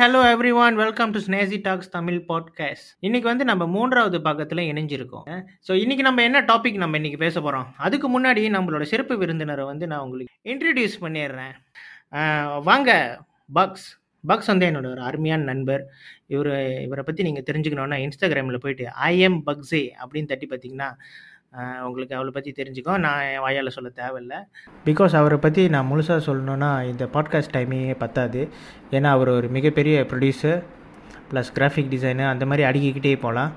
Hello every one welcome to ஸ்னேசி talks Tamil podcast இன்னைக்கு வந்து நம்ம மூன்றாவது பாகத்தில் இணைஞ்சிருக்கோம். ஸோ இன்னைக்கு நம்ம என்ன டாபிக் நம்ம இன்னைக்கு பேச போகிறோம் அதுக்கு முன்னாடி நம்மளோட சிறப்பு விருந்தினரை வந்து நான் உங்களுக்கு இன்ட்ரடியூஸ் பண்ணிடுறேன். வாங்க பக்ஸ். பக்ஸ் வந்து என்னோட ஒரு அருமையான நண்பர். இவர் இவரை பற்றி நீங்கள் தெரிஞ்சுக்கணுன்னா இன்ஸ்டாகிராமில் போயிட்டு ஐஎம் பக்ஸே அப்படின்னு தட்டி பார்த்தீங்கன்னா உங்களுக்கு அவளை பற்றி தெரிஞ்சுக்கோ. நான் என் வாயால் சொல்ல தேவையில்லை. பிகாஸ் அவரை பற்றி நான் முழுசாக சொல்லணுன்னா இந்த பாட்காஸ்ட் டைமே பத்தாது. ஏன்னா அவர் ஒரு மிகப்பெரிய ப்ரொடியூசர் ப்ளஸ் கிராஃபிக் டிசைனு அந்த மாதிரி அடுக்கிக்கிட்டே போகலாம்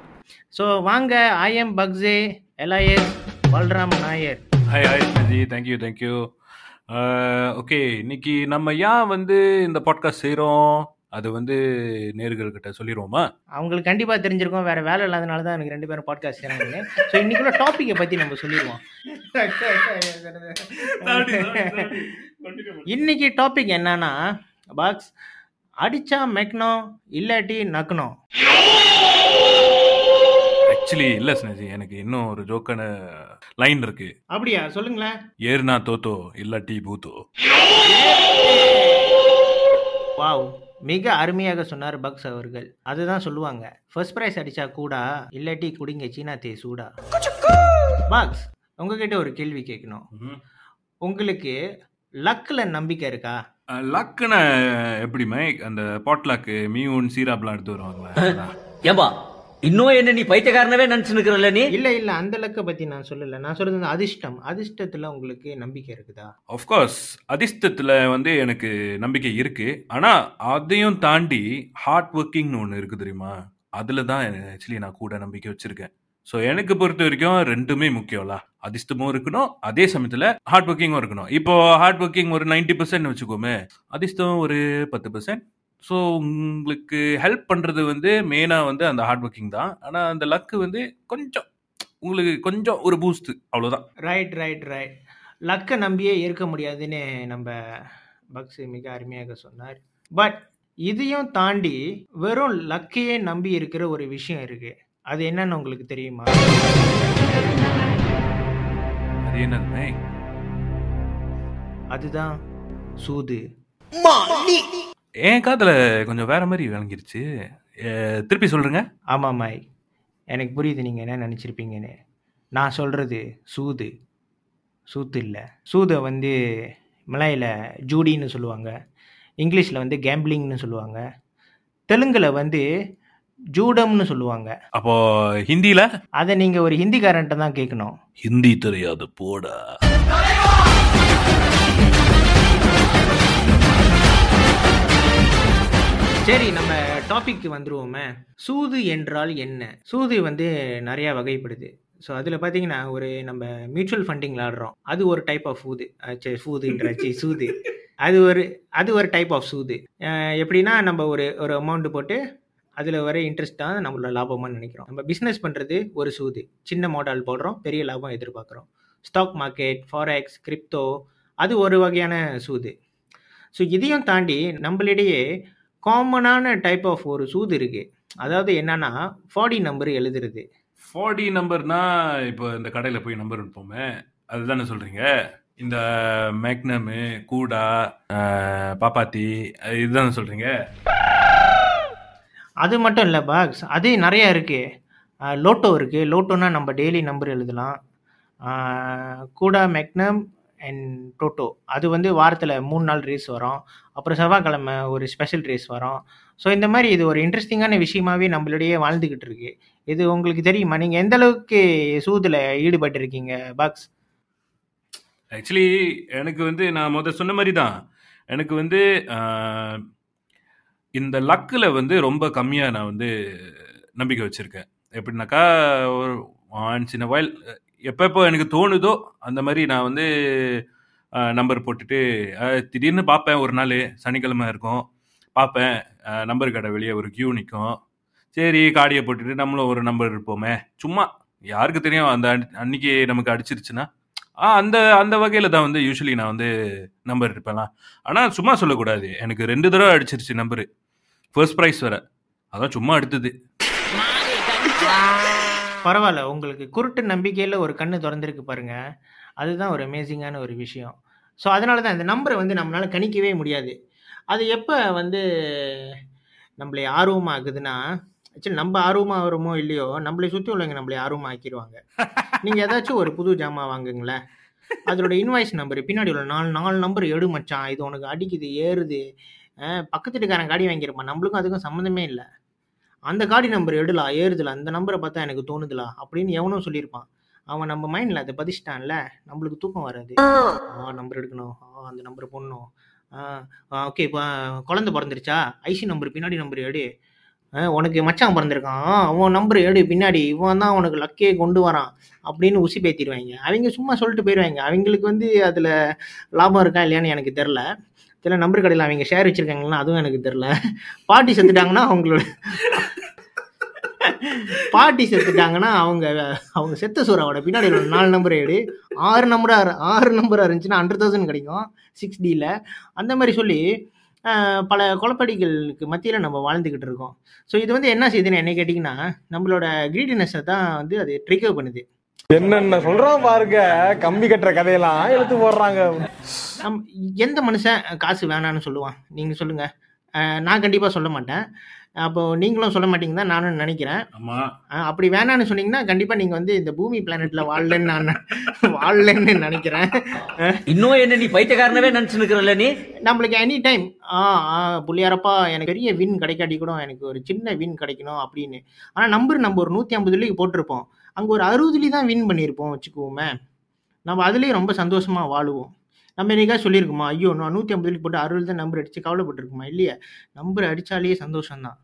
ஸோ வாங்க ஐஎம் பக்ஸே Elias Balram Nair hi hi ji thank you thank you okay இன்னைக்கு நம்ம ஏன் வந்து இந்த பாட்காஸ்ட் செய்கிறோம் அது வந்து நேர்கள்கிட்ட சொல்லிடுவோமா அவங்களுக்கு கண்டிப்பாக தெரிஞ்சிருக்கும். வேறு வேலை இல்லாதனால தான் எனக்கு ரெண்டு பேரும் பாட்காஸ்ட் செய்கிறாங்க ஸோ இன்னைக்குள்ள டாப்பிக்கை பற்றி நம்ம சொல்லிடுவோம் இன்னைக்கு டாபிக் என்னன்னா பாக்ஸ் அடிச்சா மெக்னோம் இல்லாட்டி நக்கணும்? ஆக்சுவலி இல்லை ஸ்னேஜி எனக்கு இன்னும் ஒரு ஜோக்கான லைன் இருக்கு. அப்படியா? சொல்லுங்களேன். ஏர்னா தோத்தோ இல்லாட்டி பூத்தோ? வாவ் மிக அருமையாக சொன்னார் பக்ஸ் அவர்கள். அதுதான் சொல்லுவாங்க. ஃபர்ஸ்ட் ப்ரைஸ் அடிச்சா கூடா இல்லாட்டி குடிங்க சீனா தே சூடா. பாக்ஸ் உங்ககிட்ட ஒரு கேள்வி கேட்கணும். உங்களுக்கு லக்கில் நம்பிக்கை இருக்கா? லக்குன எப்படி மைக் அந்த பாட்லாக்கு மியூன் சீராப்லாம் எடுத்து வருவாங்களா? ஏம்பா இன்னும் என்ன நீ பைத்தியக்காரனவே நினைச்சு நிக்கிறல்ல நீ? இல்லை இல்லை அந்த லக்கை பற்றி நான் சொல்லலை. நான் சொல்றது வந்து அதிர்ஷ்டம். அதிர்ஷ்டத்தில் உங்களுக்கு நம்பிக்கை இருக்குதா? ஆஃப்கோர்ஸ் அதிர்ஷ்டத்தில் வந்து எனக்கு நம்பிக்கை இருக்கு. ஆனால் அதையும் தாண்டி ஹார்ட் ஒர்க்கிங்னு ஒன்று இருக்கு தெரியுமா? அதில் தான் ஆக்சுவலி நான் கூட நம்பிக்கை வச்சிருக்கேன். ஸோ எனக்கு பொறுத்த வரைக்கும் ரெண்டுமே முக்கியம்ல அதிர்ஷ்டமும் இருக்கணும் அதே சமயத்தில் ஹார்ட் ஒர்க்கிங்கும் இருக்கணும். இப்போ ஹார்ட் ஒர்க்கிங் ஒரு நைன்டி பர்சன்ட் வச்சுக்கோமே அதிர்ஷ்டம் ஒரு பத்து பர்சன்ட் ஸோ உங்களுக்கு ஹெல்ப் பண்ணுறது வந்து மெயினாக வந்து அந்த ஹார்ட் ஒர்க்கிங் தான். ஆனால் அந்த லக்கு வந்து கொஞ்சம் உங்களுக்கு கொஞ்சம் ஒரு பூஸ்ட் அவ்வளோதான் ரைட் ரைட் ரைட் லக்கை நம்பியே இருக்க முடியாதுன்னு நம்ம பக்ஸ் மிக அருமையாக சொன்னார். பட் இதையும் தாண்டி வெறும் லக்கையே நம்பி இருக்கிற ஒரு விஷயம் இருக்கு. அது என்னன்னு உங்களுக்கு தெரியுமா? அது என்னதுமே அதுதான் சூது. என் காதுல கொஞ்சம் வேற மாதிரி விளங்கிருச்சு. திருப்பி சொல்றேங்க ஆமாம் மாய் எனக்கு புரியுது நீங்கள் என்ன நினச்சிருப்பீங்கன்னு. நான் சொல்கிறது சூது. சூத்து இல்லை. சூதை வந்து மலையில் ஜூடின்னு சொல்லுவாங்க. இங்கிலீஷில் வந்து கேம்பிளிங்னு சொல்லுவாங்க. தெலுங்கில் வந்து ஜூடம்னு சொல்லுவாங்க. அப்போ ஹிந்தில அதை நீங்கள் ஒரு ஹிந்திக்காரன்ட்ட தான் கேட்கணும் ஹிந்தி தெரியாது போடா. சரி நம்ம டாபிக்கு வந்துருவோமே. சூது என்றால் என்ன? சூது வந்து நிறையா வகைப்படுது. ஸோ அதில் பார்த்தீங்கன்னா ஒரு நம்ம மியூச்சுவல் ஃபண்டிங் விளாடுறோம் அது ஒரு டைப் ஆஃப் சூது. அஹ் சரி சூதுன்றாச்சு சூது. அது ஒரு அது ஒரு டைப் ஆஃப் சூது. எப்படின்னா நம்ம ஒரு ஒரு அமௌண்ட் போட்டு அதில் வர இன்ட்ரெஸ்ட் தான் நம்மளோட லாபமாக நினைக்கிறோம். நம்ம பிஸ்னஸ் பண்ணுறது ஒரு சூது. சின்ன மாடல் போடுறோம் பெரிய லாபம் எதிர்பார்க்குறோம். ஸ்டாக் மார்க்கெட் ஃபாரெக்ஸ் கிரிப்டோ அது ஒரு வகையான சூது. ஸோ இதையும் தாண்டி நம்மளிடையே காமனான டைப் ஆஃப் ஒரு சூது இருக்குது அதாவது என்னன்னா ஃபார்ட்டி நம்பர் எழுதுறது. ஃபார்ட்டி நம்பர்னா இப்போ இந்த கடையில போய் நம்பர் இருப்போமே அதுதானே சொல்றீங்க? இந்த மேக்னமு கூடா பாப்பாத்தி இதுதானே சொல்றீங்க? அது மட்டும் இல்லை பாக்ஸ். அது நிறையா இருக்குது லோட்டோ இருக்குது லோட்டோனா நம்ம டெய்லி நம்பர் எழுதலாம். கூடா மெக்னம் அண்ட் டோட்டோ அது வந்து வாரத்தில் மூணு நாள் ரேஸ் வரும். அப்புறம் செவ்வாய்க்கிழமை ஒரு ஸ்பெஷல் ரேஸ் வரும். ஸோ இந்த மாதிரி இது ஒரு இன்ட்ரெஸ்டிங்கான விஷயமாவே நம்மளிடையே வாழ்ந்துக்கிட்டு இருக்கு. இது உங்களுக்கு தெரியுமா? நீங்கள் எந்த அளவுக்கு சூதில் ஈடுபட்டிருக்கீங்க பாக்ஸ் ஆக்சுவலி எனக்கு வந்து நான் முத சொன்ன மாதிரி தான். எனக்கு வந்து இந்த லக்கில் வந்து ரொம்ப கம்மியாக நான் வந்து நம்பிக்கை வச்சுருக்கேன். எப்படின்னாக்கா ஒரு ஒன்ஸ் இன் வயல் எப்பப்போ எனக்கு தோணுதோ அந்த மாதிரி நான் வந்து நம்பர் போட்டுட்டு திடீர்னு பார்ப்பேன் ஒரு நாள் சனிக்கிழமை இருக்கும். பார்ப்பேன் நம்பர் கடை வெளியே ஒரு கியூ நிற்கும் சரி காடியை போட்டுட்டு நம்மளும் ஒரு நம்பர் இருப்போமே. சும்மா யாருக்கு தெரியும் அந்த அன்னைக்கு நமக்கு அடிச்சிருச்சுன்னா ஆ அந்த அந்த வகையில் தான் வந்து யூஸ்வலி நான் வந்து நம்பர் இருப்பேன்லாம் ஆனால் சும்மா சொல்லக்கூடாது. எனக்கு ரெண்டு தடவை அடிச்சிருச்சு நம்பரு ஃபர்ஸ்ட் ப்ரைஸ் வர அதான் சும்மா எடுத்தது பரவாயில்ல. உங்களுக்கு குருட்டு நம்பிக்கையில் ஒரு கண்ணு திறந்திருக்கு பாருங்க. அதுதான் ஒரு அமேசிங்கான ஒரு விஷயம். ஸோ அதனால தான் இந்த நம்பரை வந்து நம்மளால் கணிக்கவே முடியாது. அது எப்போ வந்து நம்மளை ஆர்வமாகுதுன்னா ஆக்சுவலி நம்ம ஆர்வமாக வருமோ இல்லையோ நம்மளை சுற்றி உள்ளவங்க நம்மளை ஆர்வமாக ஆக்கிடுவாங்க நீங்கள் ஏதாச்சும் ஒரு புது ஜாமான் வாங்குங்களேன். அதோட இன்வாய்ஸ் நம்பர் பின்னாடி உள்ள நாலு நாலு நம்பர் எடு மச்சான். இது உனக்கு அடிக்குது ஏறுது. பக்கத்து வீட்டுக்காரன் காடி வாங்கியிருப்பான். நம்மளுக்கும் அதுக்கும் சம்மந்தமே இல்லை. அந்த காடி நம்பர் எடுலா ஏறுதுல அந்த நம்பரை பார்த்தா எனக்கு தோணுதுலா அப்படின்னு எவனும் சொல்லியிருப்பான். அவன் நம்ம மைண்டில் அதை பதிச்சிட்டான்ல நம்மளுக்கு தூக்கம் வராது. ஆ. நம்பர் எடுக்கணும். ஆ அந்த நம்பரை போடணும். ஆ ஓகே இப்போ குழந்தை பிறந்துருச்சா? ஐசி நம்பர் பின்னாடி நம்பர் எடு. ஆ, உனக்கு மச்சான் பிறந்திருக்கான். அவன் நம்பர் எடு பின்னாடி. இவன் தான் உனக்கு லக்கே கொண்டு வரான் அப்படின்னு உசி பேத்திடுவாங்க. அவங்க சும்மா சொல்லிட்டு போயிடுவாங்க அவங்களுக்கு வந்து அதில் லாபம் இருக்கா இல்லையான்னு எனக்கு தெரில சில நம்பர் கடையில் அவங்க ஷேர் வச்சுருக்காங்களா அதுவும் எனக்கு தெரில பாட்டி செத்துட்டாங்கன்னா அவங்களோட பாட்டி செத்துட்டாங்கன்னா அவங்க அவங்க செத்த சூறாவோட பின்னாடி நாலு நம்பர் எடு. ஆறு நம்பராக ஆறு நம்பராக இருந்துச்சுன்னா ஹண்ட்ரட் தௌசண்ட் கிடைக்கும். சிக்ஸ் டியில் அந்த மாதிரி சொல்லி பல குழப்படிகளுக்கு மத்தியில் நம்ம வாழ்ந்துக்கிட்டு இருக்கோம். ஸோ இது வந்து என்ன செய்யுதுன்னு என்ன கேட்டிங்கன்னா நம்மளோட கிரீடினஸை தான் வந்து அது ட்ரிகர் பண்ணுது. என்னென்ன சொல்றான் பாருங்க. கம்பி கட்டுற கதையெல்லாம் எழுத்து போடுறாங்க. எந்த மனுஷன் காசு வேணான்னு சொல்லுவான்? நீங்கள் சொல்லுங்கள் நான் கண்டிப்பாக சொல்ல மாட்டேன். அப்போ நீங்களும் சொல்ல மாட்டீங்க தான் நானும் நினைக்கிறேன். ஆமா. அப்படி வேணான்னு சொன்னீங்கன்னா கண்டிப்பாக நீங்கள் வந்து இந்த பூமி பிளானெட்டில் வாழலன்னு நான் வாழலன்னு நினைக்கிறேன். இன்னும் என்ன நீ பைத்தியக்காரனவே நினைச்சு நிக்கிறல்ல நீ? நம்மளுக்கு எனி டைம் ஆ ஆ புள்ளியாரப்பா எனக்கு பெரிய வின் கிடைக்காட்டி கூட எனக்கு ஒரு சின்ன வின் கிடைக்கணும் அப்படின்னு. ஆனால் நம்பர் நம்ம ஒரு நூற்றி ஐம்பது லீக் போட்டிருப்போம். அங்கே ஒரு அறுபதுலி தான் வின் பண்ணியிருப்போம் வச்சுக்குவோமே நம்ம அதுலேயும் ரொம்ப சந்தோஷமாக வாழுவோம். நம்ம என்னைக்கா சொல்லியிருக்குமா? ஐயோ நான் நூற்றி ஐம்பது போட்டு அறுபது தான் நம்பர் அடித்து கவலைப்பட்டிருக்குமா? இல்லையா. நம்பர் அடித்தாலே சந்தோஷம்தான்.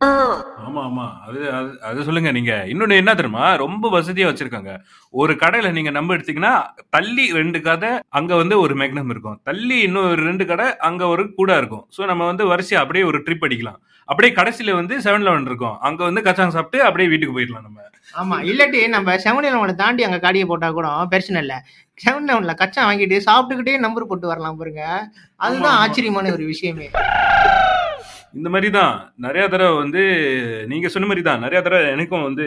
ஆமா ஆமா. அது அது அது சொல்லுங்க நீங்க. இன்னொன்னு என்ன தெரியுமா? ரொம்ப வசதியா வச்சிருக்காங்க. ஒரு கடையில நீங்க நம்ப எடுத்தீங்கன்னா தள்ளி ரெண்டு கடை அங்க வந்து ஒரு மேக்னம் இருக்கும். தள்ளி இன்னும் ஒரு ரெண்டு கடை அங்க ஒரு கூட இருக்கும். ஸோ நம்ம வந்து வரிசையா அப்படியே ஒரு ட்ரிப் அடிக்கலாம். அப்படியே கடைசியில வந்து செவன் லெவன் இருக்கும். அங்க வந்து கச்சாங்க சாப்பிட்டு அப்படியே வீட்டுக்கு போயிடலாம் நம்ம. ஆமாம் இல்லாட்டி நம்ம செவன் லெவனை தாண்டி அங்கே காடியை போட்டால் கூட பிரச்சனை இல்லை. செவன் லெவனில் கச்சா வாங்கிட்டு சாப்பிட்டுக்கிட்டே நம்பர் போட்டு வரலாம் பாருங்க. அதுதான் ஆமா. ஆச்சரியமான ஒரு விஷயமே. இந்த மாதிரி தான் நிறைய தடவை வந்து நீங்க சொன்ன மாதிரி தான் நிறைய தடவை எனக்கும் வந்து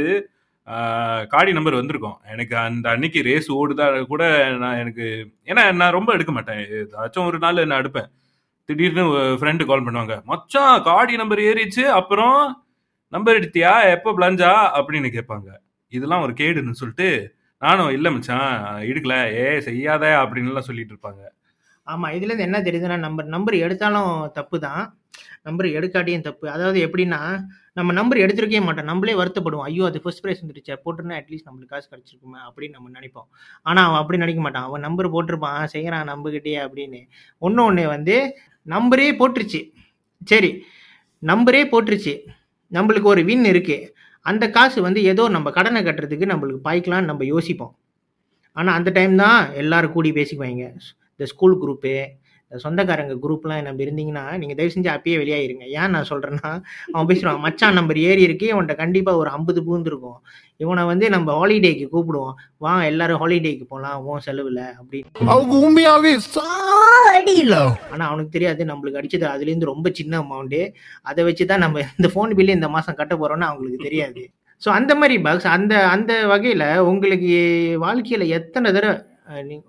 காடி நம்பர் வந்திருக்கும். எனக்கு அந்த அன்னைக்கு ரேஸ் ஓடுதா கூட நான் எனக்கு ஏன்னா நான் ரொம்ப எடுக்க மாட்டேன். ஏதாச்சும் ஒரு நாள் நான் எடுப்பேன். திடீர்னு ஃப்ரெண்டு கால் பண்ணுவாங்க. மச்சான் காடி நம்பர் ஏறிச்சு. அப்புறம் நம்பர் எடுத்தியா எப்போ பிளஞ்சா? அப்படின்னு கேட்பாங்க. இதெல்லாம் ஒரு கேடுன்னு சொல்லிட்டு நானும் இல்லை மச்சான் எடுக்கல ஏ செய்யாத அப்படின்லாம் சொல்லிட்டு இருப்பாங்க. ஆமாம் இதுலேருந்து என்ன தெரியுதுன்னா நம்பர் நம்பர் எடுத்தாலும் தப்பு தான் நம்பர் எடுக்காட்டியும் தப்பு. அதாவது எப்படின்னா நம்ம நம்பர் எடுத்துருக்கவே மாட்டோம். நம்மளே வருத்தப்படுவோம். ஐயோ அது ஃபர்ஸ்ட் ப்ரைஸ் வந்துருச்சு. போட்டிருந்தா அட்லீஸ்ட் நம்மளுக்கு காசு கிடச்சிருக்குமே அப்படின்னு நம்ம நினைப்போம். ஆனால் அவன் அப்படி நினைக்க மாட்டான். அவன் நம்பர் போட்டிருப்பான். செய்கிறான் நம்பகிட்டே அப்படின்னு. ஒன்று ஒன்று வந்து நம்பரே போட்டுருச்சு. சரி நம்பரே போட்டுருச்சு. நம்மளுக்கு ஒரு வின் இருக்குது அந்த காசு வந்து ஏதோ நம்ம கடனை கட்டுறதுக்கு நம்மளுக்கு பாய்க்கலாம்னு நம்ம யோசிப்போம். ஆனால் அந்த டைம் தான் எல்லோரும் கூடி பேசிக்குவாங்க. இந்த ஸ்கூல் குரூப்பு சொந்தக்காரங்க குரூப்லாம் நம்ம இருந்தீங்கன்னா நீங்கள் தயவு செஞ்சு அப்பயே வெளியாயிருங்க. ஏன் நான் சொல்கிறேன்னா அவன் பேசுவான் மச்சான் நம்பர் ஏறி இருக்கு இவன்கிட்ட கண்டிப்பாக ஒரு ஐம்பது பூந்துருக்கும் இவனை வந்து நம்ம ஹாலிடேக்கு கூப்பிடுவோம். வா எல்லாரும் ஹாலிடேக்கு போகலாம் உன் செலவில் அப்படின்னு. அவங்க உண்மையாவே ஆனால் அவனுக்கு தெரியாது நம்மளுக்கு அடிச்சது அதுலேருந்து ரொம்ப சின்ன அமௌண்ட்டு அதை வச்சு தான் நம்ம இந்த ஃபோன் பில்லு இந்த மாதம் கட்ட போகிறோன்னு அவங்களுக்கு தெரியாது. ஸோ அந்த மாதிரி பக்ஸ் அந்த அந்த வகையில் உங்களுக்கு வாழ்க்கையில் எத்தனை தடவை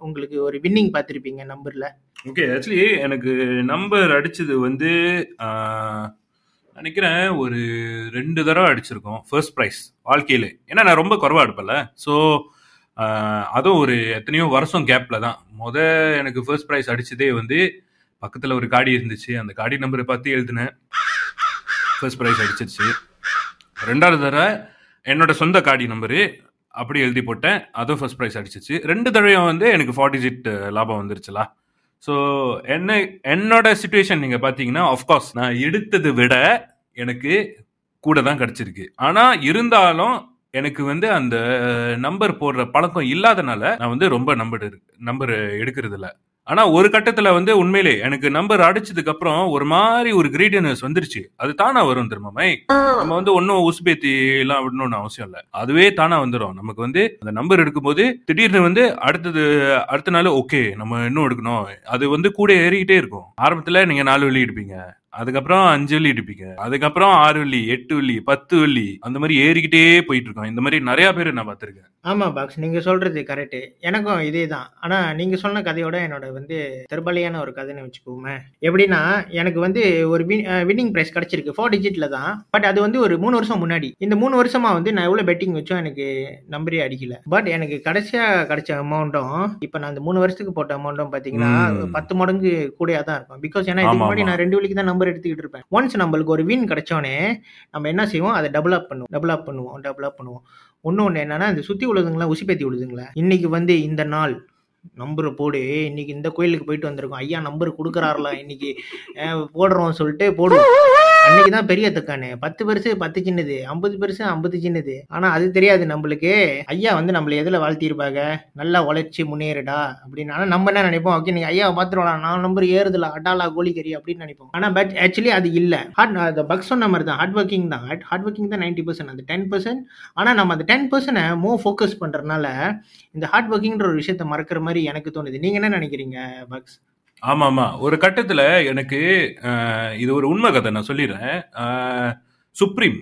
உங்களுக்கு ஒரு வின்னிங் பார்த்துருப்பீங்க நம்பரில்? ஓகே ஆக்சுவலி எனக்கு நம்பர் அடிச்சது வந்து நினைக்கிறேன் ஒரு ரெண்டு தடவை அடிச்சிருக்கோம். ஃபர்ஸ்ட் ப்ரைஸ் வாழ்க்கையிலே. ஏன்னா நான் ரொம்ப குறைவா எடுப்பல ஸோ அதுவும் ஒரு எத்தனையோ வருஷம் கேப்ல தான். மொதல் எனக்கு ஃபர்ஸ்ட் ப்ரைஸ் அடிச்சதே வந்து பக்கத்தில் ஒரு காடி இருந்துச்சு. அந்த காடி நம்பரை பார்த்து எழுதினேன். ஃபர்ஸ்ட் ப்ரைஸ் அடிச்சிருச்சு. ரெண்டாவது தடவை என்னோட சொந்த காடி நம்பரு அப்படி எழுதி போட்டேன். அதுவும் ஃபர்ஸ்ட் ப்ரைஸ் அடிச்சிச்சு ரெண்டு தடவையும் வந்து எனக்கு ஃபார்ட்டி ஜிட் லாபம் வந்துருச்சுலா. ஸோ என்ன என்னோட சுச்சுவேஷன் நீங்கள் பார்த்தீங்கன்னா ஆஃப்கோர்ஸ் நான் எடுத்ததை விட எனக்கு கூட தான் கிடச்சிருக்கு. ஆனால் இருந்தாலும் எனக்கு வந்து அந்த நம்பர் போடுற பழக்கம் இல்லாதனால நான் வந்து ரொம்ப நம்பர் நம்பர் எடுக்கிறதில்ல. ஆனா ஒரு கட்டத்துல வந்து உண்மையிலே எனக்கு நம்பர் அடிச்சதுக்கு அப்புறம் ஒரு மாதிரி ஒரு கிரீடியனஸ் வந்துருச்சு. அது தானா வரும் திரும்பமை நம்ம வந்து ஒன்னும் உசுபேத்தி எல்லாம் விடணும்னு அவசியம் இல்ல. அதுவே தானா வந்துடும் நமக்கு வந்து அந்த நம்பர் எடுக்கும்போது திடீர்னு வந்து அடுத்தது அடுத்த நாள் ஓகே நம்ம இன்னும் எடுக்கணும். அது வந்து கூட ஏறிக்கிட்டே இருக்கும். ஆரம்பத்துல நீங்க நாலு வெள்ளி எடுப்பீங்க. அதுக்கப்புறம் அஞ்சு வெள்ளி அடிப்பீங்க அதுக்கப்புறம் ஆறு வெள்ளி எட்டு வெள்ளி பத்து வெள்ளி அந்த மாதிரி ஏறிக்கிட்டே போயிட்டு இருக்கோம் இந்த மாதிரி நிறைய பேர் நான் பார்த்திருக்கேன். ஆமா பாக்ஸ். நீங்க சொல்றது கரெக்ட் எனக்கும் இதே தான் ஆனா நீங்க சொன்ன கதையோட என்னோட வந்து தெர்பலியான ஒரு கதைன்னு வச்சுக்கோமே. எப்படின்னா எனக்கு வந்து ஒரு வின்னிங் பிரைஸ் கிடைச்சிருக்கு. ஃபோர் டிஜிட்ல தான். பட் அது வந்து ஒரு மூணு வருஷம் முன்னாடி. இந்த மூணு வருஷமா வந்து நான் எவ்வளவு பெட்டிங் வச்சோம் எனக்கு நம்பரே அடிக்கல. பட் எனக்கு கடைசியா கிடைச்ச அமௌண்ட்டும் இப்ப நான் அந்த மூணு வருஷத்துக்கு போட்ட அமௌண்ட்டும் பாத்தீங்கன்னா. பத்து மடங்கு கூடயா தான் இருக்கும். பிகாஸ் ஏன்னா இதுக்கு முன்னாடி. நான் ரெண்டு வழிக்கு தான் நம்பர் எடுத்துக்கிட்டு இருப்பேன். ஒன்ஸ் நம்மளுக்கு ஒரு வின் கிடைச்சோடனே நம்ம என்ன செய்வோம்? அதை டெவலப் பண்ணுவோம். டெவலப் பண்ணுவோம். டெவலப் பண்ணுவோம். ஒன்று ஒன்று என்னன்னா இந்த சுற்றி உழுதுங்களா உசிப்பேத்தி உழுதுங்களா இன்னைக்கு வந்து இந்த நாள் நம்பரை போடு இன்னைக்கு இந்த கோயிலுக்கு போயிட்டு வந்திருக்கோம். ஐயா நம்பர் கொடுக்குறாருல இன்னைக்கு போடுறோம் சொல்லிட்டு போடுவோம் அன்னைக்கு தான் பெரிய தக்கானு. பத்து பெருசு பத்து சின்னது. ஐம்பது பெருசு ஐம்பது சின்னது. ஆனா அது தெரியாது நம்மளுக்கு. ஐயா வந்து நம்மள எதுல வாழ்த்திருப்பாங்க நல்லா உழைச்சி முன்னேறுடா அப்படின்னு. ஆனா நம்ம என்ன நினைப்போம்? ஓகே நீங்க ஐயாவை பாத்துருவாங்க நான் நம்பர் ஏறுதுல அடாலா கோழிக்கறி அப்படின்னு நினைப்போம். ஆனா பட் ஆக்சுவலி அது இல்ல. ஹார்ட் அந்த பக் சொன்ன மாதிரி தான். ஹார்ட் ஒர்க்கிங் தான். ஹார்ட் ஒர்க்கிங் தான் நைன்டி பர்சன்ட் அந்த டென் பர்சன்ட் ஆனா நம்ம அந்த டென் பர்சன்ட் மோ ஃபோக்கஸ் பண்றதுனால இந்த ஹார்ட் ஒர்க்கிங்ன்ற ஒரு விஷயத்த மறக்கிற மாதிரி எனக்கு தோணுது. நீங்க என்ன நினைக்கிறீங்க பக்ஸ்? ஆமா ஆமா ஒரு கட்டத்துல எனக்கு இது ஒரு உண்மை கதை நான் சொல்லிடுறேன். சுப்ரீம்.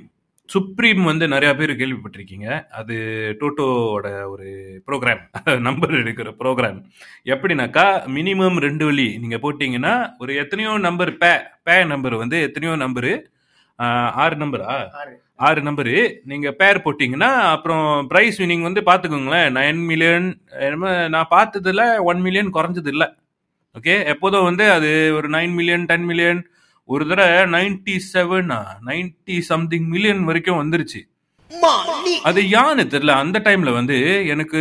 சுப்ரீம் வந்து நிறைய பேர் கேள்விப்பட்டிருக்கீங்க. அது டோட்டோவோட ஒரு ப்ரோக்ராம். நம்பர் எடுக்கிற ப்ரோக்ராம். எப்படின்னாக்கா மினிமம் ரெண்டு வழி. நீங்க போட்டீங்கன்னா ஒரு எத்தனையோ நம்பர் பே பே நம்பர் வந்து எத்தனையோ நம்பரு. ஆறு நம்பரா ஆறு. ஆறு நம்பரு நீங்க பேர் போட்டீங்கன்னா அப்புறம் பிரைஸ் வினிங் வந்து பாத்துக்கோங்களேன் நைன் மில்லியன் நான் பார்த்ததுல ஒன் மில்லியன் குறைஞ்சது இல்ல ஓகே எப்போதும் வந்து அது ஒரு நைன் மில்லியன் டென் மில்லியன் ஒரு தடவை நைன்டி செவனா நைன்டி சம்திங் மில்லியன் வரைக்கும் வந்துருச்சு. அது யான்னு தெரியல. அந்த டைம்ல வந்து எனக்கு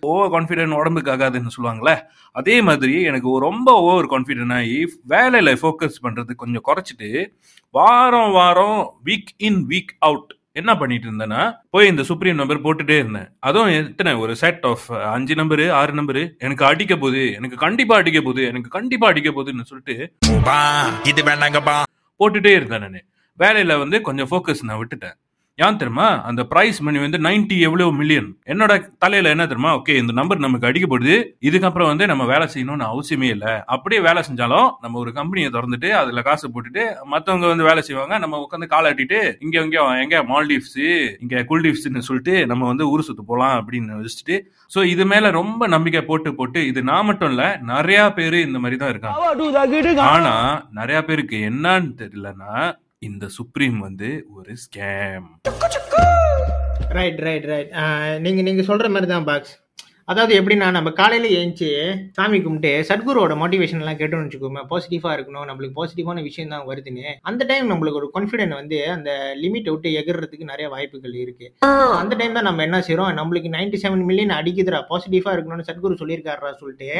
ஓவர் கான்ஃபிடென்ட் உடம்புக்கு ஆகாதுன்னு சொல்லுவாங்கல்ல அதே மாதிரி எனக்கு ரொம்ப ஓவர் கான்ஃபிடென்ட் ஆகி வேலையில ஃபோக்கஸ் பண்றது கொஞ்சம் குறைச்சிட்டு வாரம் வாரம் வீக் இன் வீக் அவுட் என்ன பண்ணிட்டு இருந்தேன்னா போய் இந்த சுப்ரீம் நம்பர் போட்டுட்டே இருந்தேன். அதுவும் எத்தனை? ஒரு செட் ஆஃப் அஞ்சு நம்பரு ஆறு நம்பரு எனக்கு அடிக்க போகுது. எனக்கு கண்டிப்பா அடிக்க போகுது. எனக்கு கண்டிப்பா அடிக்க போகுதுன்னு சொல்லிட்டு பா இது வேண்டாங்கப்பா போட்டுட்டே இருந்தேன் நான். வேலையில வந்து கொஞ்சம் ஃபோக்கஸ் நான் விட்டுட்டேன். ஏன் தெரியுமா? அந்த பிரைஸ் மணி வந்து 90 எவ்வளவு மில்லியன் என்னோட தலையில என்ன தெரியுமா? ஓகே இந்த நம்பர் நமக்கு அடிக்கப்படுது. இதுக்கப்புறம் வந்து நம்ம வேலை செய்யணும்னு அவசியமே இல்லை. அப்படியே வேலை செஞ்சாலும் நம்ம ஒரு கம்பெனியை திறந்துட்டு அதுல காசு போட்டுட்டு மத்தவங்க வந்து வேலை செய்வாங்க. நம்ம உட்காந்து கால் ஆட்டிட்டு இங்க இங்க எங்க மால்டீவ்ஸ் இங்க குல்டீவ்ஸ்னு சொல்லிட்டு நம்ம வந்து ஊர் சுத்து போலாம் அப்படின்னு வச்சுட்டு. சோ இது மேல ரொம்ப நம்பிக்கை போட்டு போட்டு இது நான் மட்டும் இல்ல நிறைய பேரு இந்த மாதிரி தான் இருக்காங்க. ஆனா நிறைய பேருக்கு என்னன்னு தெரியலன்னா இந்த சுப்ரீம் வந்து ஒரு ஸ்கேம் ரைட் ரைட் ரைட் நீங்க நீங்க சொல்ற மாதிரி தான் பாக்ஸ். அதாவது எப்படின்னா நம்ம காலையில ஏஞ்சி சாமி கும்பிட்டு சத்குருவோட மோட்டிவேஷன் எல்லாம் கேட்டோம்னு வச்சுக்கோமே பாசிட்டிவா இருக்கணும் நம்மளுக்கு பாசிட்டிவான விஷயம் தான் வருதுன்னு. அந்த டைம் நம்மளுக்கு ஒரு கான்ஃபிடென்ட் வந்து அந்த லிமிட் விட்டு எகிறதுக்கு நிறைய வாய்ப்புகள் இருக்கு. அந்த டைம் தான் நம்ம என்ன செய்றோம்? நம்மளுக்கு 97 செவன் மில்லியன் அடிக்குதுடா பாசிட்டிவா இருக்கணும்னு சத்குரு சொல்லியிருக்காரா சொல்லிட்டு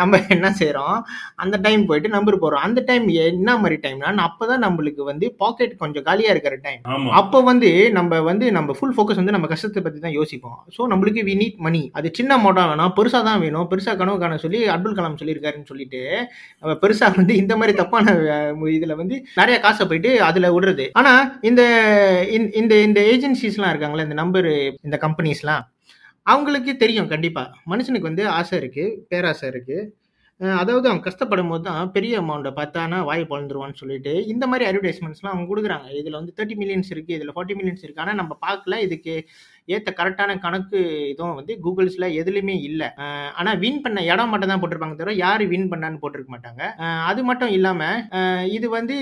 நம்ம என்ன செய்றோம்? அந்த டைம் போயிட்டு நம்பர் போறோம். அந்த டைம் என்ன மாதிரி டைம்னா அப்பதான் நம்மளுக்கு வந்து பாக்கெட் கொஞ்சம் காலியா இருக்கிற டைம் அப்போ வந்து நம்ம வந்து நம்ம ஃபுல் ஃபோக்கஸ் வந்து நம்ம கஷ்டத்தை பத்தி தான் யோசிப்போம். ஸோ நம்மளுக்கு வி நீட் மணி அது சின்ன அமௌண்ட்டாக வேணும் பெருசாக தான் வேணும். பெருசாக கனவு காண சொல்லி அப்துல் கலாம் சொல்லியிருக்காருன்னு சொல்லிட்டு நம்ம பெருசாக வந்து இந்த மாதிரி தப்பான இதில் வந்து நிறைய காசை போயிட்டு அதில் விடுறது. ஆனால் இந்த இந்த- இந்த இந்த ஏஜென்சிஸ்லாம் இருக்காங்களே இந்த நம்பர் இந்த கம்பெனிஸ்லாம் அவங்களுக்கு தெரியும் கண்டிப்பாக மனுஷனுக்கு வந்து ஆசை இருக்குது பேராசை இருக்குது அதாவது அவன் கஷ்டப்படும் போது தான் பெரிய அமௌண்ட்டை பார்த்தானா வாய் பழந்துருவான்னு சொல்லிட்டு இந்த மாதிரி அட்வர்டைஸ்மெண்ட்ஸ்லாம் அவங்க கொடுக்குறாங்க. இதில் வந்து தேர்ட்டி மில்லியன்ஸ் இருக்குது இதில் ஃபார்ட்டி மில்லியன்ஸ் இருக்குது ஆனால் நம்ம பார்க்கல இதுக்கு ஏற்ற கரெக்டான கணக்கு இதுவும் வந்து கூகுள்ஸில் எதுலையுமே இல்லை. ஆனால் வின் பண்ண இடம் மட்டும் தான் போட்டிருப்பாங்க தவிர யார் வின் பண்ணான்னு போட்டிருக்க மாட்டாங்க. அது மட்டும் இல்லாமல் இது வந்து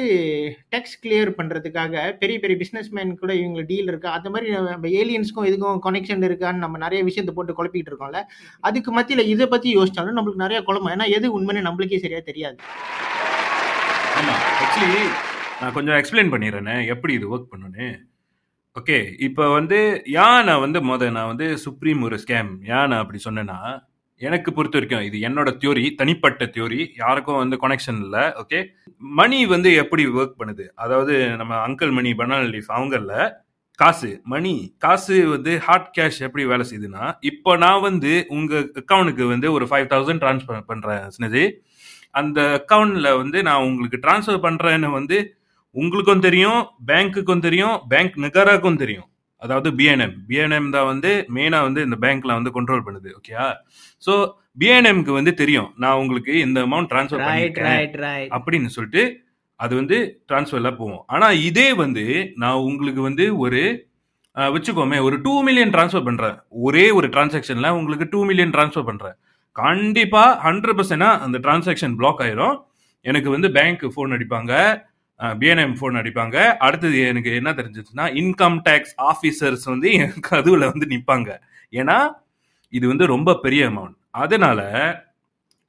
டெக்ஸ் கிளியர் பண்ணுறதுக்காக பெரிய பெரிய பிஸ்னஸ்மேன் கூட இவங்க டீல் இருக்கா. அந்த மாதிரி நம்ம ஏலியன்ஸ்க்கும் இதுக்கும் கனெக்ஷன் இருக்கான்னு நம்ம நிறைய விஷயத்தை போட்டு குழப்பிக்கிட்டு இருக்கோம்ல. அதுக்கு மத்தியில் இதை பற்றி யோசிச்சாலும் நம்மளுக்கு நிறைய குழம்பு. ஏன்னா எது உண்மைன்னு நம்மளுக்கே சரியா தெரியாது. ஆமா. ஆக்சுவலி நான் கொஞ்சம் எக்ஸ்பிளைன் பண்ணிடுறேன். எப்படி இது ஒர்க் பண்ணுன்னு ஓகே இப்போ வந்து ஏன் நான் வந்து முத நான் வந்து சுப்ரீம் ஒரு ஸ்கேம் ஏன் நான் அப்படி சொன்னேன்னா எனக்கு பொறுத்த வரைக்கும் இது என்னோட தியோரி தனிப்பட்ட தியோரி யாருக்கும் வந்து கனெக்ஷன் இல்லை ஓகே மணி வந்து எப்படி ஒர்க் பண்ணுது? அதாவது நம்ம அங்கிள் மணி பனானா லீஃப் அவங்கள காசு மணி காசு வந்து ஹார்ட் கேஷ் எப்படி வேலை செய்யுதுன்னா இப்போ நான் வந்து உங்கள் அக்கௌண்ட்டுக்கு வந்து ஒரு ஃபைவ் தௌசண்ட் ட்ரான்ஸ்ஃபர் பண்ணுறேன் சின்னது. அந்த அக்கௌண்ட்டில் வந்து நான் உங்களுக்கு ட்ரான்ஸ்ஃபர் பண்ணுறேன்னு வந்து உங்களுக்கும் தெரியும் பேங்க்குக்கும் தெரியும் பேங்க் நிகராக்கும் தெரியும். அதாவது பிஎன்எம் பிஎன்எம் தான் வந்து மெயினா வந்து இந்த பேங்க்ல வந்து கண்ட்ரோல் பண்ணுது ஓகேயா ஸோ பிஎன்எம்க்கு வந்து தெரியும் நான் உங்களுக்கு இந்த அமௌண்ட் ட்ரான்ஸ்ஃபர் ரைட் அப்படின்னு சொல்லிட்டு அது வந்து டிரான்ஸ்ஃபர்ல போகும். ஆனா இதே வந்து நான் உங்களுக்கு வந்து ஒரு வச்சுக்கோமே ஒரு டூ மில்லியன் ட்ரான்ஸ்ஃபர் பண்றேன். ஒரே ஒரு டிரான்சாக்ஷன்ல உங்களுக்கு டூ மில்லியன் ட்ரான்ஸ்ஃபர் பண்றேன். கண்டிப்பா ஹண்ட்ரட் பர்சன்டா அந்த டிரான்சாக்ஷன் பிளாக் ஆயிரும். எனக்கு வந்து பேங்க் ஃபோன் அடிப்பாங்க. பிஎன்எம் ஃபோன் அடிப்பாங்க. அடுத்தது எனக்கு என்ன தெரிஞ்சிச்சுன்னா இன்கம் டேக்ஸ் ஆஃபீஸர்ஸ் வந்து என் கதுவில் வந்து நிற்பாங்க ஏன்னா இது வந்து ரொம்ப பெரிய அமௌண்ட் அதனால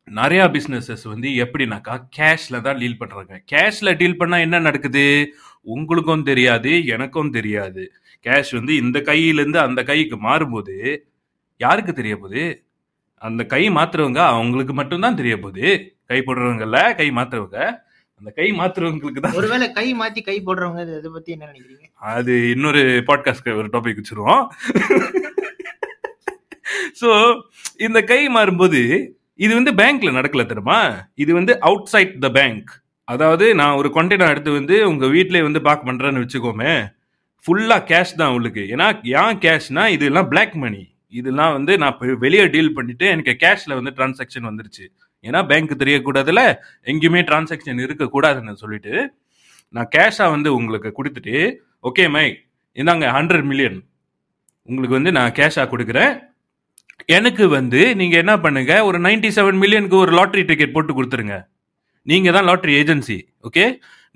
நிறையா பிஸ்னஸஸ் வந்து எப்படின்னாக்கா கேஷில் தான் டீல் பண்ணுறாங்க கேஷ்ல டீல் பண்ணால் என்ன நடக்குது? உங்களுக்கும் தெரியாது எனக்கும் தெரியாது. கேஷ் வந்து இந்த கையிலேருந்து அந்த கைக்கு மாறும்போது யாருக்கு தெரிய போகுது? அந்த கை மாத்துறவங்க அவங்களுக்கு மட்டும்தான் தெரிய போகுது. கை போடுறவங்கல்ல கை மாத்துறவங்க. அந்த கை மாத்துறவங்களுக்கு தான். ஒருவேளை கை மாத்தி கை போடுறவங்க இது- பத்தி என்ன நினைக்கிறீங்க? அது இன்னொரு பாட்காஸ்ட் ஒரு டாபிக் வச்சிருவோம். ஸோ இந்த கை மாறும்போது இது வந்து பேங்க்ல நடக்கல தெரியுமா? இது வந்து அவுட் சைட் த பேங்க் அதாவது நான் ஒரு கொண்டெய்னர் எடுத்து வந்து உங்க வீட்டிலே வந்து பார்க் பண்றேன்னு வச்சுக்கோமே ஃபுல்லா கேஷ் தான் உங்களுக்கு ஏன்னா ஏன் கேஷ்னா இதெல்லாம் பிளாக் மணி இதெல்லாம் வந்து நான் வெளியே டீல் பண்ணிட்டு எனக்கு கேஷ்ல வந்து டிரான்சாக்ஷன் வந்துருச்சு. ஏன்னா பேங்க் தெரியக்கூடாதுல எங்கேயுமே டிரான்சாக்ஷன் இருக்கக்கூடாதுன்னு சொல்லிட்டு நான் கேஷாக வந்து உங்களுக்கு கொடுத்துட்டு ஓகே மை இந்தாங்க ஹண்ட்ரட் மில்லியன் உங்களுக்கு வந்து நான் கேஷாக கொடுக்குறேன். எனக்கு வந்து நீங்கள் என்ன பண்ணுங்க ஒரு 97 செவன் மில்லியனுக்கு ஒரு லாட்ரி டிக்கெட் போட்டு கொடுத்துருங்க. நீங்கள் தான் லாட்ரி ஏஜென்சி ஓகே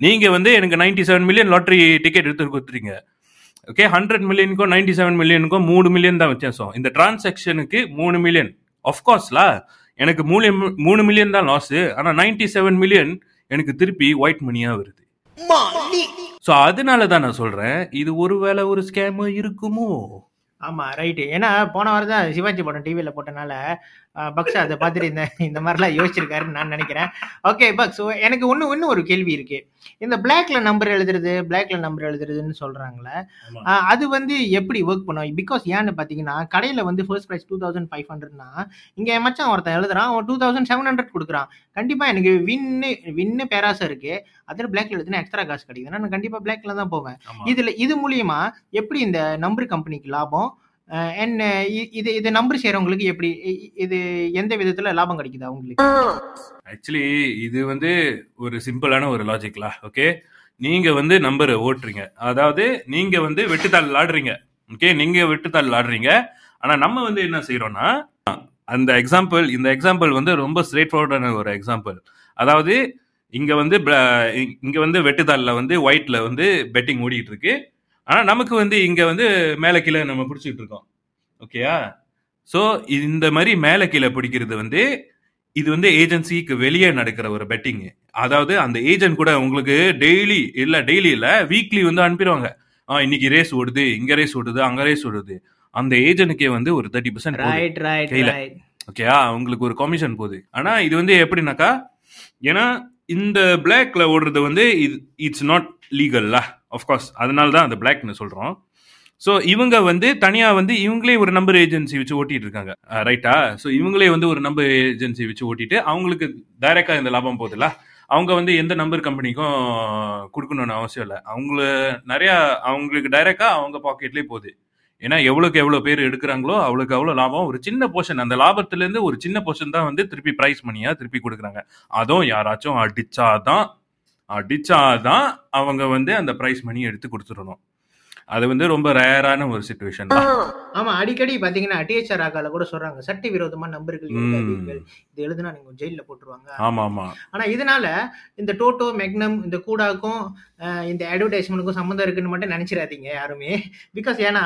நீங்கள் வந்து எனக்கு 97 செவன் மில்லியன் லாட்ரி டிக்கெட் எடுத்து கொடுத்துறீங்க ஓகே ஹண்ட்ரட் மில்லியனுக்கும் 97 செவன் மில்லியனுக்கும் மூணு மில்லியன் தான் வித்தியாசம். இந்த டிரான்சாக்ஷனுக்கு மூணு மில்லியன் ஆஃப்கோர்ஸ்லா எனக்கு மூணு மூணு மில்லியன் தான் லாஸ் ஆனா 97 செவன் மில்லியன் எனக்கு திருப்பி ஒயிட் மணியா வருது. ஸோ அதனால தான் நான் சொல்றேன் இது ஒருவேளை ஒரு ஸ்கேமா இருக்குமோ? ஆமா ரைட்டு ஏன்னா போன வாரம் தான் சிவாஜி படம் டிவியில போட்டனால பக்ஸ் அதை பார்த்துட்டு இந்த இந்த மாதிரிலாம் யோசிச்சிருக்காருன்னு நான் நினைக்கிறேன். ஓகே பக்ஸ் எனக்கு ஒன்று இன்னும் ஒரு கேள்வி இருக்கு. இந்த பிளாக்ல நம்பர் எழுதுறது பிளாக்ல நம்பர் எழுதுறதுன்னு சொல்றாங்களே அது வந்து எப்படி ஒர்க் பண்ணும்? பிகாஸ் ஏன்னு பார்த்தீங்கன்னா கடையில் வந்து first prize two thousand five ஹண்ட்ரட்னா இங்கே மச்சான் ஒருத்தன் எழுதுறான் அவன் டூ தௌசண்ட் செவன் ஹண்ட்ரட் கொடுக்குறான். கண்டிப்பாக எனக்கு வின்னு வின்னு பேராசம் இருக்கு. அதில் பிளாக்ல எழுதுனா எக்ஸ்ட்ரா காசு கிடைக்குதுன்னா நான் கண்டிப்பாக பிளாக்ல தான் போவேன். இதுல இது மூலியமா எப்படி இந்த நம்பர் கம்பெனிக்கு லாபம்? அண்ட் இது இது நம்பர் செய்றவங்களுக்கு எப்படி இது எந்த விதத்துல லாபம் கிடைக்குது அவங்களுக்கு? ஆக்சுவலி இது வந்து ஒரு சிம்பிளான ஒரு லாஜிக்லா ஓகே நீங்க வந்து நம்பர் ஓட்டுறீங்க. அதாவது நீங்க வந்து வெட்டுத்தாள் ஆடுறீங்க ஓகே நீங்க வெட்டுத்தாள் ஆடுறீங்க. ஆனா நம்ம வந்து என்ன செய்யறோம்னா அந்த எக்ஸாம்பிள் இந்த எக்ஸாம்பிள் வந்து ரொம்ப ஸ்ட்ரெயிட் ஃபார்வர்டான ஒரு எக்ஸாம்பிள் அதாவது இங்க வந்து இங்க வந்து வெட்டுத்தாள்ல வந்து ஒயிட்ல வந்து பெட்டிங் ஓடிட்டு இருக்கு. ஆனா நமக்கு வந்து இங்க வந்து மேல கீழே நம்ம பிடிச்சிட்டு இருக்கோம். ஓகேயா ஸோ இந்த மாதிரி மேல கீழே பிடிக்கிறது வந்து இது வந்து ஏஜென்சிக்கு வெளியே நடக்கிற ஒரு பெட்டிங் அதாவது அந்த ஏஜென்ட் கூட உங்களுக்கு டெய்லி இல்ல டெய்லி இல்ல வீக்லி வந்து அனுப்பிடுவாங்க. ஆ இன்னைக்கு ரேஸ் ஓடுது இங்க ரேஸ் ஓடுது அங்க ரேஸ் ஓடுது. அந்த ஏஜென்ட்டுக்கே வந்து ஒரு தேர்ட்டி பர்சன்ட் கையில. ஓகேயா உங்களுக்கு ஒரு கமிஷன் போகுது. ஆனா இது வந்து எப்படின்னாக்கா ஏன்னா இந்த பிளாக்ல ஓடுறது வந்து இட்ஸ் நாட் லீகல்ல அஃப்கோர்ஸ் அதனால தான் அந்த பிளாக்னு சொல்கிறோம் ஸோ இவங்க வந்து தனியாக வந்து இவங்களே ஒரு நம்பர் ஏஜென்சி வச்சு ஓட்டிட்டு இருக்காங்க. Uh, ரைட்டா ஸோ இவங்களே வந்து ஒரு நம்பர் ஏஜென்சி வச்சு ஓட்டிட்டு அவங்களுக்கு டைரக்டா இந்த லாபம் போதில்ல அவங்க வந்து எந்த நம்பர் கம்பெனிக்கும் uh, கொடுக்கணும்னு அவசியம் இல்லை. அவங்கள நிறையா அவங்களுக்கு டைரெக்டாக அவங்க பாக்கெட்லேயே போகுது. ஏன்னா எவ்வளோக்கு எவ்வளோ பேர் எடுக்கிறாங்களோ அவ்வளோக்கு அவ்வளோ லாபம். ஒரு சின்ன போர்ஷன் அந்த லாபத்துலேருந்து ஒரு சின்ன போர்ஷன் தான் வந்து திருப்பி ப்ரைஸ் மணியாக திருப்பி கொடுக்குறாங்க. அதுவும் யாராச்சும் அடிச்சாதான் அடிச்சாதான் அவங்க வந்து அந்த ப்ரைஸ் மணி எடுத்து கொடுத்துடணும். அது வந்து ரொம்ப ரேரான ஒரு சுச்சுவேஷன் ஆமா அடிக்கடி பாத்தீங்கன்னா டிஎச்ஆர் ஆகால கூட சொல்றாங்க சட்ட விரோதமா நம்பர்கள் இது எழுதுனா நீங்க ஜெயில போட்டுருவாங்க. ஆமா ஆமா ஆனா இதனால இந்த டோட்டோ மெக்னம் இந்த கூடாக்கும் இந்த அட்வர்டைஸ்மெண்ட்டுக்கும் சம்மந்தம் இருக்குன்னு மட்டும் நினைச்சிடாதீங்க யாருமே. பிகாஸ் ஏன்னா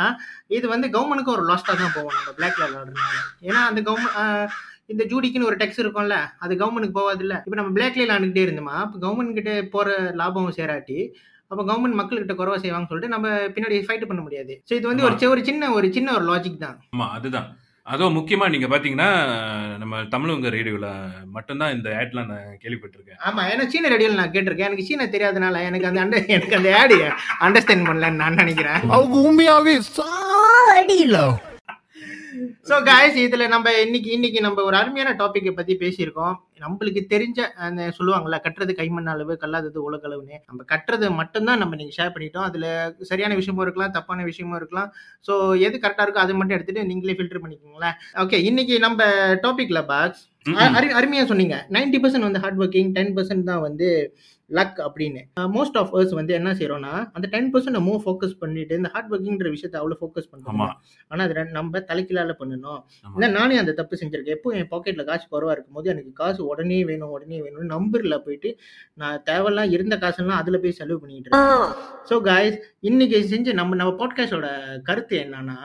இது வந்து கவர்மெண்ட்டுக்கு ஒரு லாஸ்டா தான் போகும் நம்ம பிளாக்ல விளாடுறதுனால ஏன்னா அந்த கவர்மெண்ட் இந்த ஜூடிக்குன்னு ஒரு டெக்ஸ் இருக்கும்ல அது கவர்மெண்ட்டுக்கு போகாதுல்ல. இப்போ நம்ம பிளாக்ல விளாண்டுக்கிட்டே இருந்தோமா இப்போ கவர்மெண்ட் கிட்ட போற லாபம் சேராட்டி அப்போ கவர்மெண்ட் மக்கள்கிட்ட குறவா செய்வாங்கன்னு சொல்லிட்டு நம்ம பின்னாடி ஃபைட் பண்ண முடியாது. ஸோ இது வந்து ஒரு சி- ஒரு சின்ன ஒரு சின்ன ஒரு லாஜிக் தான். ஆமா அதுதான். அதுவும் முக்கியமா நீங்க பாத்தீங்கன்னா நம்ம தமிழங்க ரேடியோல மட்டும்தான் இந்த ஆட்லாம் நான் கேள்விப்பட்டிருக்கேன். ஆமா ஏன்னா சீன ரேடியோல நான் கேட்டிருக்கேன். எனக்கு சீன தெரியாதனால எனக்கு அந்த under- எனக்கு அந்த ஆடு அண்டர்ஸ்டாண்ட் பண்ணலன்னு நான் நினைக்கிறேன். அவங்க உண்மையாவே சாடிலோ ஸோ காய்ஸ் இதுல நம்ம இன்னைக்கு இன்னைக்கு நம்ம ஒரு அருமையான டாபிக்கை பத்தி பேசியிருக்கோம். நம்மளுக்கு தெரிஞ்ச அந்த சொல்லுவாங்கல்ல கட்டுறது கைமண் அளவு கல்லாதது உலகளவுன்னு நம்ம கட்டுறது மட்டும்தான் நம்ம நீங்க ஷேர் பண்ணிட்டோம். அதுல சரியான விஷயமும் இருக்கலாம் தப்பான விஷயமும் இருக்கலாம். ஸோ எது கரெக்டா இருக்கோ அதை மட்டும் எடுத்துட்டு நீங்களே ஃபில்டர் பண்ணிக்கோங்களேன். ஓகே இன்னைக்கு நம்ம டாபிக்ல பாக்ஸ் அருமையா சொன்னீங்க. 90% பர்சன்ட் வந்து ஹார்ட் ஒர்க்கிங் டென் பர்சன்ட் தான் வந்து லக் அப்படின்னு. மோஸ்ட் ஆஃப் அர்ஸ் வந்து என்ன செய்றோம்னா அந்த டென் பர்சன்ட் மூவ் ஃபோக்கஸ் பண்ணிட்டு இந்த ஹார்ட் ஒர்க்கிங்ன்ற விஷயத்தை அவ்வளவு ஃபோக்கஸ் பண்ணுவோம் ஆனா அது நம்ம தலைக்கீழால பண்ணணும். ஏன்னா நானே அந்த தப்பு செஞ்சிருக்கேன். எப்போ என் பாக்கெட்ல காசு குறவா இருக்கும் போது எனக்கு காசு உடனே வேணும் உடனே வேணும்னு நம்பர்ல போயிட்டு நான் தேவையெல்லாம் இருந்த காசெல்லாம் அதுல போய் செலவு பண்ணிட்டு இருக்கேன். ஸோ காய்ஸ் இன்னைக்கு செஞ்ச நம்ம நம்ம பாட்காஸ்டோட கருத்து என்னன்னா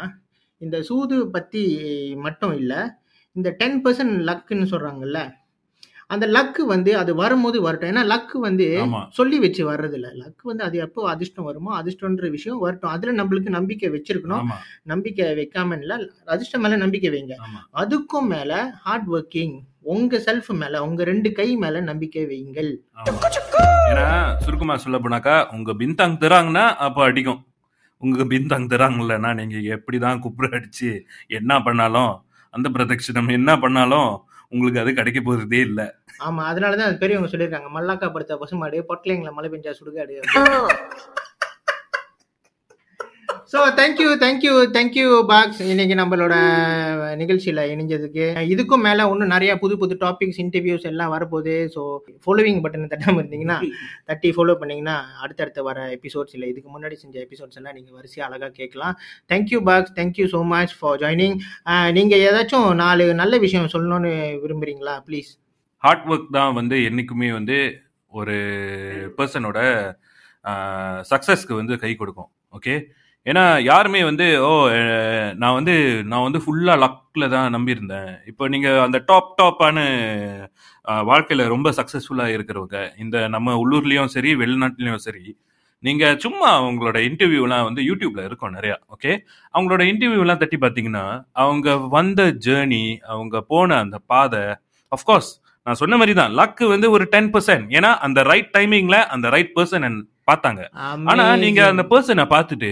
இந்த சூது பத்தி மட்டும் இல்ல இந்த டென் பர்சன்ட் லக்குன்னு சொல்றாங்கல்ல அந்த லக்கு வந்து அது வரும்போது வரட்டும். ஏன்னா லக்கு வந்து சொல்லி வச்சு வர்றது இல்ல லக் வந்து அது எப்போ அதிர்ஷ்டம் வருமோ அதிர்ஷ்டம்ன்ற விஷயம் வரட்டும். அதுல நம்மளுக்கு நம்பிக்கை வச்சிருக்கணும். நம்பிக்கை வைக்காம இல்ல அதிர்ஷ்டம் மேல நம்பிக்கை வைங்க. அதுக்கும் மேல ஹார்ட் ஒர்க்கிங் உங்க செல்ஃப் மேல உங்க ரெண்டு கை மேல நம்பிக்கை வைங்கள். ஆமா. ஏன்னா சுருக்கமா சொல்ல போனாக்கா உங்க பின்தாங் தராங்கன்னா அப்ப அடிக்கும். உங்க பின்தாங் தராங்கல்லன்னா நீங்க எப்படிதான் குப்புற அடிச்சு என்ன பண்ணாலும் அந்த பிரதட்சிணம் என்ன பண்ணாலும் உங்களுக்கு அது கிடைக்க போறதே இல்ல. ஆமா அதனாலதான் அது பெரியவங்க சொல்லியிருக்காங்க. மல்லாக்கா படுத்த பசுமாடு பொட்டலைங்களை மழை பெஞ்சா சுடுகாடு so thank you thank you thank you box இன்னைக்கு நம்மளோட நிகழ்ச்சியில் இணைஞ்சதுக்கு இதுக்கும் மேலே இன்னும் நிறைய புது புது டாபிக்ஸ் இன்டர்வியூஸ் எல்லாம் வரப்போகுது. ஸோ ஃபாலோவிங் பட்டன் தட்டாமல் இருந்தீங்கன்னா தட்டி ஃபாலோ பண்ணீங்கன்னா அடுத்தடுத்து வர எபிசோட்ஸ் இல்லை இதுக்கு முன்னாடி செஞ்ச எபிசோட்ஸ் எல்லாம் நீங்கள் வரிசையாக அழகாக கேட்கலாம். Thank you box thank you so much for joining நீங்கள் ஏதாச்சும் நாலு நல்ல விஷயம் சொல்லணும்னு விரும்புறீங்களா ப்ளீஸ் ஹார்ட் ஒர்க் தான் வந்து என்னைக்குமே வந்து ஒரு பர்சனோட சக்ஸஸ்க்கு வந்து கை கொடுக்கும் ஓகே ஏன்னா யாருமே வந்து ஓ நான் வந்து நான் வந்து ஃபுல்லாக லக்கில் தான் நம்பியிருந்தேன். இப்போ நீங்கள் அந்த டாப் டாப்பான வாழ்க்கையில் ரொம்ப சக்ஸஸ்ஃபுல்லாக இருக்கிறவங்க இந்த நம்ம உள்ளூர்லேயும் சரி வெளிநாட்டுலேயும் சரி நீங்கள் சும்மா அவங்களோட இன்டர்வியூலாம் வந்து யூடியூப்ல இருக்கும் நிறையா ஓகே அவங்களோட இன்டர்வியூலாம் தட்டி பார்த்தீங்கன்னா அவங்க வந்த ஜேர்னி அவங்க போன அந்த பாதை அஃப்கோர்ஸ் நான் சொன்ன மாதிரி தான் லக்கு வந்து ஒரு டென் பர்சன்ட் ஏன்னா அந்த ரைட் டைமிங்ல அந்த ரைட் பர்சன் பார்த்தாங்க. ஆனா நீங்க அந்த பர்சனை பார்த்துட்டு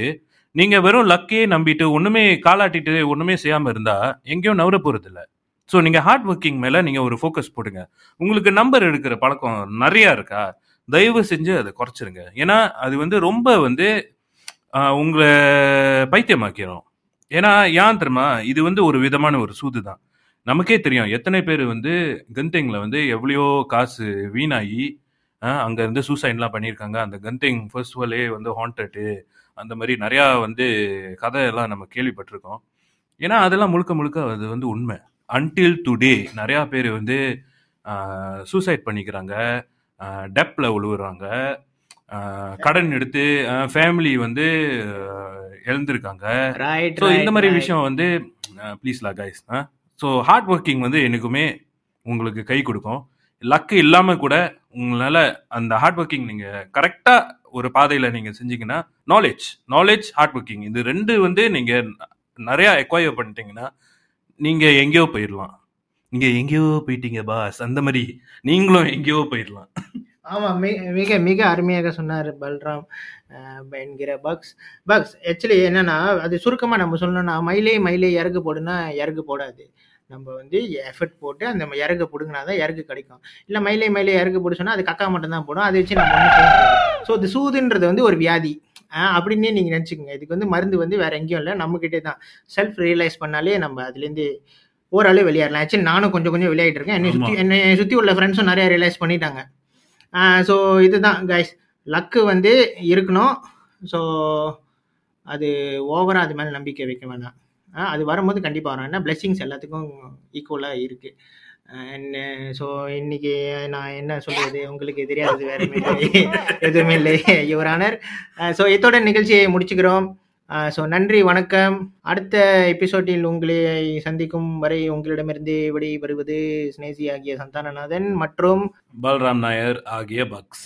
நீங்க வெறும் லக்கே நம்பிட்டு ஒண்ணுமே காலாட்டிட்டு ஒண்ணுமே செய்யாம இருந்தா எங்கேயும் நவர போறது இல்ல ஸோ நீங்க ஹார்ட் ஒர்க்கிங் மேல நீங்க ஒரு ஃபோக்கஸ் போடுங்க. உங்களுக்கு நம்பர் எடுக்கிற பழக்கம் நிறைய இருக்கா? தயவு செஞ்சு அதை குறைச்சிருங்க. ஏன்னா அது வந்து ரொம்ப வந்து உங்களை பைத்தியமாக்கிறோம் ஏன்னா ஏன் தெரியுமா இது வந்து ஒரு விதமான ஒரு சூது தான் நமக்கே தெரியும் எத்தனை பேர் வந்து கந்திங்ல வந்து எவ்வளையோ காசு வீணாகி அங்கேருந்து சூசைட்லாம் பண்ணியிருக்காங்க. அந்த கந்திங் ஃபெஸ்டிவலே வந்து ஹாண்டட்டு அந்த மாதிரி நிறையா வந்து கதையெல்லாம் நம்ம கேள்விப்பட்டிருக்கோம். ஏன்னா அதெல்லாம் முழுக்க முழுக்க அது வந்து உண்மை. அன்டில் டுடே நிறையா பேர் வந்து சூசைட் பண்ணிக்கிறாங்க. டெப்ல விழுவுறாங்க ஆஹ், கடன் எடுத்து ஃபேமிலி வந்து ரைட் ஸோ இந்த மாதிரி விஷயம் வந்து ப்ளீஸ்லா கைஸ் ஸோ ஹார்ட் ஒர்க்கிங் வந்து எனக்குமே உங்களுக்கு கை கொடுக்கும். லக்கு இல்லாமல் கூட உங்களால் அந்த ஹார்ட் ஒர்க்கிங் நீங்கள் கரெக்டாக ஒரு பாதையில் நீங்கள் செஞ்சீங்கன்னா நாலேஜ் நாலேஜ் ஹார்ட் ஒர்க்கிங் இது ரெண்டு வந்து நீங்கள் நிறையா எக்வயர் பண்ணிட்டீங்கன்னா நீங்கள் எங்கேயோ போயிடலாம். நீங்கள் எங்கேயோ போயிட்டீங்க பாஸ் அந்த மாதிரி நீங்களும் எங்கேயோ போயிடலாம். ஆமா மிக மிக அருமையாக சொன்னார் பல்ராம் என்கிற பக்ஸ் பக்ஸ் ஆக்சுவலி என்னன்னா அது சுருக்கமா நம்ம சொல்லணும்னா மயிலே மயிலே இறகு போடுன்னா இறகு போடாது. நம்ம வந்து எஃபர்ட் போட்டு அந்த இறகு பிடுங்கினா தான் இறகு கிடைக்கும். இல்லை மயிலே மயிலே இறகு போடு அது கக்கா மட்டும் தான் போடும். அதை வச்சு நம்ம ஒன்றும் ஸோ இது சூதுன்றது வந்து ஒரு வியாதி. அப்படின்னே நீங்கள் நினச்சிக்கோங்க. இதுக்கு வந்து மருந்து வந்து வேற எங்கேயும் இல்லை. நம்மக்கிட்டே தான். செல்ஃப் ரியலைஸ் பண்ணாலே நம்ம அதுலேருந்து ஓரளவு வெளியேறலாம். ஆக்சுவலி நானும் கொஞ்சம் கொஞ்சம் விளையாடிட்டு இருக்கேன். என்னை சுற்றி என்னை சுற்றி உள்ள ஃப்ரெண்ட்ஸும் நிறைய ரியலைஸ் பண்ணிட்டாங்க. ஸோ இதுதான் கைஸ் லக்கு வந்து இருக்கணும். ஸோ அது ஓவராக அது மேலே நம்பிக்கை வைக்க வேணாம். அது வரும்போது கண்டிப்பாக வரும். ஏன்னா பிளெஸிங்ஸ் எல்லாத்துக்கும் ஈக்குவலாக இருக்குது ஸோ இன்னைக்கு நான் என்ன சொல்றது? உங்களுக்கு தெரியாதது வேற எதுவுமே இல்லை. யுவரானர் ஸோ இதோட நிகழ்ச்சியை முடிச்சுக்கிறோம். ஸோ நன்றி வணக்கம். அடுத்த எபிசோட்டில் உங்களை சந்திக்கும் வரை உங்களிடமிருந்து விடை வருவது ஸ்னேசி ஆகிய சந்தானநாதன் மற்றும் பல்ராம் நாயர் ஆகிய பக்ஸ்.